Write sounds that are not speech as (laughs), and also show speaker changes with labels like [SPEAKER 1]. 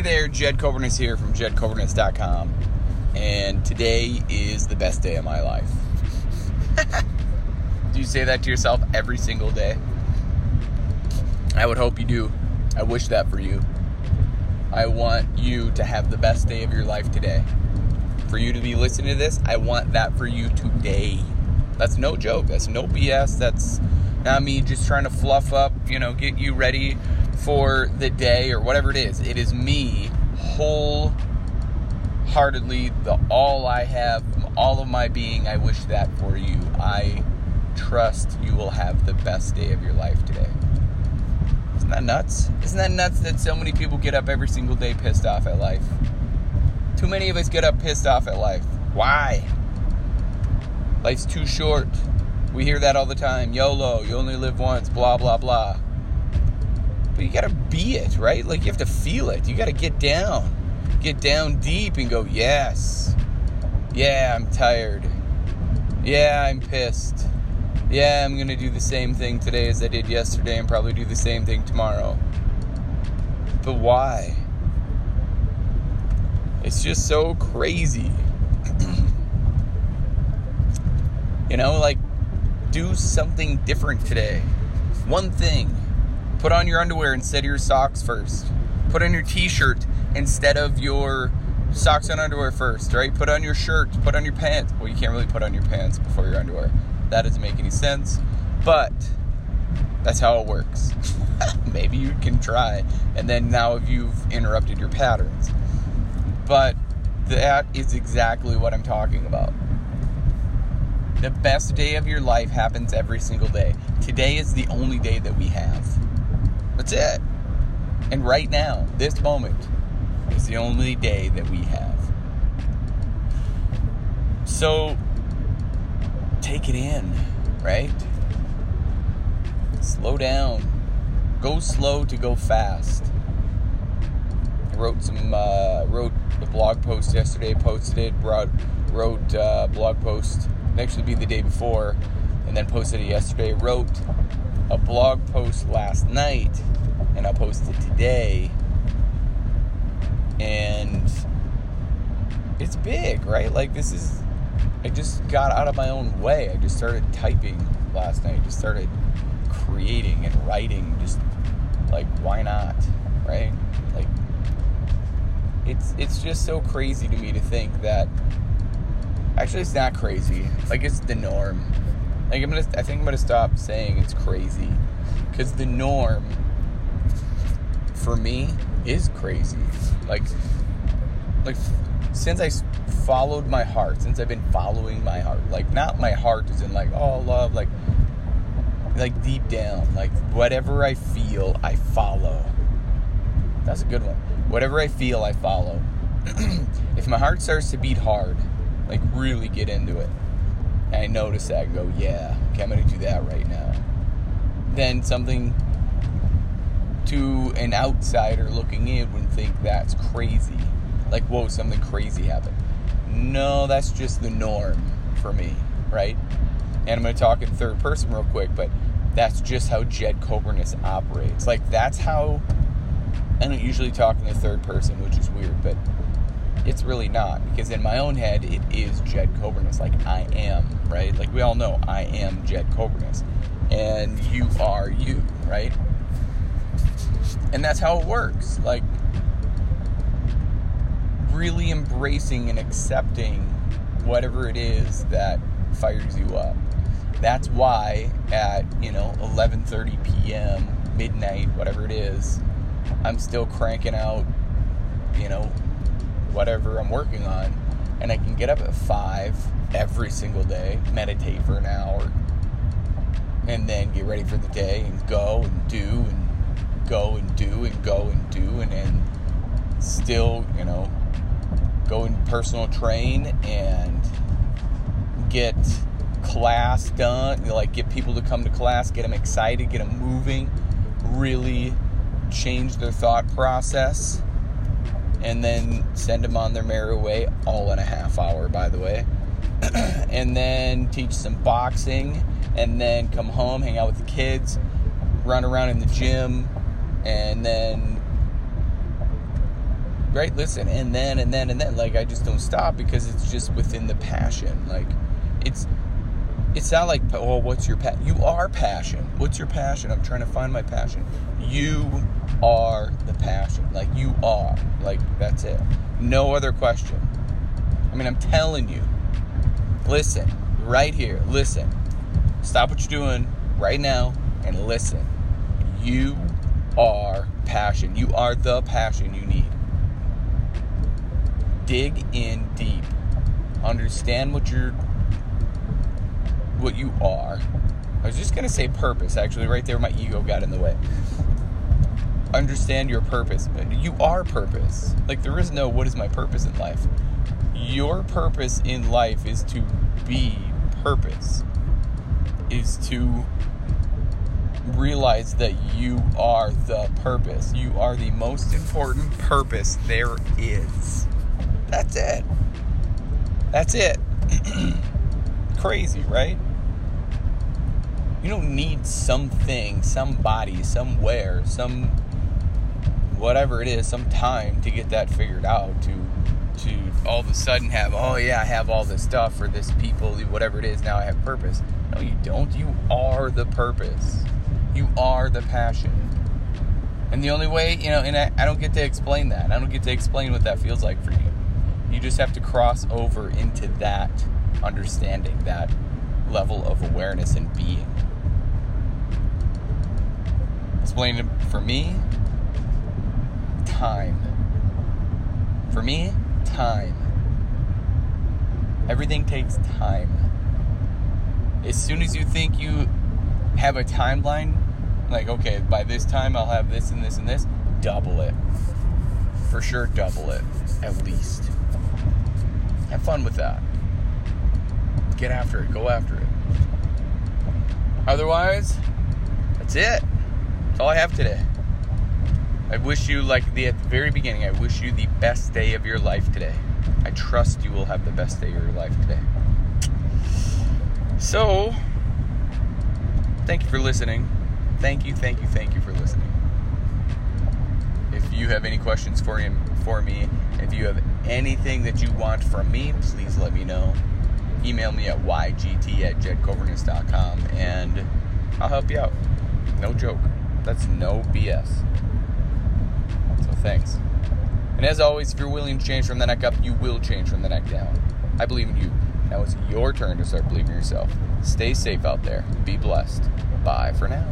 [SPEAKER 1] Hey there, Jed Coburness here from jedcoburness.com. And today is the best day of my life. (laughs) do you say that to yourself every single day? I would hope you do. I wish that for you. I want you to have the best day of your life today. For you to be listening to this, I want that for you today. That's no joke. That's no BS. That's not me just trying to fluff up, you know, get you ready for the day or whatever it is. It is me wholeheartedly, the all I have, all of my being. I wish that for you. I trust you will have the best day of your life today. Isn't that nuts? Isn't that nuts that so many people get up every single day pissed off at life? Too many of us get up pissed off at life. Why? Life's too short. We hear that all the time. YOLO, you only live once, blah, blah, blah. But you gotta be it, right? Like you have to feel it. You gotta get down. Get down deep and go, yes. Yeah, I'm tired. Yeah, I'm pissed. Yeah, I'm gonna do the same thing today as I did yesterday and probably do the same thing tomorrow. But why? It's just so crazy. (clears throat) you know, like do something different today. One thing. Put on your underwear instead of your socks first. Put on your t-shirt instead of your socks and underwear first, right? Put on your shirt, put on your pants. Well, you can't really put on your pants before your underwear. That doesn't make any sense. But that's how it works. (laughs) Maybe you can try. And then now if you've interrupted your patterns. But that is exactly what I'm talking about. The best day of your life happens every single day. Today is the only day that we have. That's it. And right now, this moment, is the only day that we have. So, take it in, right? Slow down. Go slow to go fast. I wrote some, uh, wrote a blog post yesterday, posted it, wrote, wrote uh, blog post actually be the day before, and then posted it yesterday. Wrote a blog post last night, and I posted today. And it's big, right? Like this is. I just got out of my own way. I just started typing last night. Just started creating and writing. Just like why not, right? Like it's it's just so crazy to me to think that Actually, it's not crazy. Like it's the norm. Like I'm gonna, I think I'm gonna stop saying it's crazy, because the norm for me is crazy. Like, like since I followed my heart, since I've been following my heart, like not my heart is in like oh love, like like deep down, like whatever I feel, I follow. That's a good one. Whatever I feel, I follow. (clears throat) if my heart starts to beat hard, like really get into it. And I notice that and go, yeah, okay, I'm gonna do that right now. Then something to an outsider looking in would think that's crazy. Like, whoa, something crazy happened. No, that's just the norm for me, right? And I'm gonna talk in third person real quick, but that's just how Jed Coburness operates. Like that's how I don't usually talk in the third person, which is weird, but it's really not because in my own head it is Jed Coburness. Like I am, right? Like we all know I am Jed Coburness, and you are you, right? And that's how it works. Like really embracing and accepting whatever it is that fires you up. That's why at you know 11:30 p.m., midnight, whatever it is, I'm still cranking out, you know, whatever I'm working on, and I can get up at five every single day, meditate for an hour, and then get ready for the day and go and do and go and do and go and do and then still, you know, go and personal train and get class done, like get people to come to class, get them excited, get them moving, really change their thought process and then send them on their merry way, all in a half hour, by the way. (clears throat) and then teach some boxing, and then come home, hang out with the kids, run around in the gym, and then right? Listen, and then and then and then. Like I just don't stop because it's just within the passion. Like it's it's not like oh what's your passion you are passion. What's your passion? I'm trying to find my passion. You are the passion. Like you are. Like that's it. No other question. I mean i'm telling you. Listen right here listen. Stop what you're doing right now and listen. You are passion you are the passion you need dig in deep understand what you're what you are. I was just going to say purpose, actually, right there, my ego got in the way. Understand your purpose. You are purpose. Like, there is no what is my purpose in life. Your purpose in life is to be purpose, is to realize that you are the purpose. You are the most important purpose there is. That's it. That's it. (clears throat) Crazy, right? You don't need something, somebody, somewhere, some whatever it is, some time to get that figured out to to all of a sudden have, oh yeah, I have all this stuff for this people, whatever it is, now I have purpose. No, you don't. You are the purpose. You are the passion. And the only way, you know, and I, I don't get to explain that. I don't get to explain what that feels like for you. You just have to cross over into that understanding, that level of awareness and being explain it for me time for me time everything takes time as soon as you think you have a timeline like okay by this time i'll have this and this and this double it for sure double it at least have fun with that get after it go after it otherwise that's it That's all I have today. I wish you, like the, at the very beginning, I wish you the best day of your life today. I trust you will have the best day of your life today. So, thank you for listening. Thank you, thank you, thank you for listening. If you have any questions for him, for me, if you have anything that you want from me, please let me know. Email me at ygt at jedcoburness.com and I'll help you out. No joke. That's no BS. So thanks. And as always, if you're willing to change from the neck up, you will change from the neck down. I believe in you. Now it's your turn to start believing in yourself. Stay safe out there. Be blessed. Bye for now.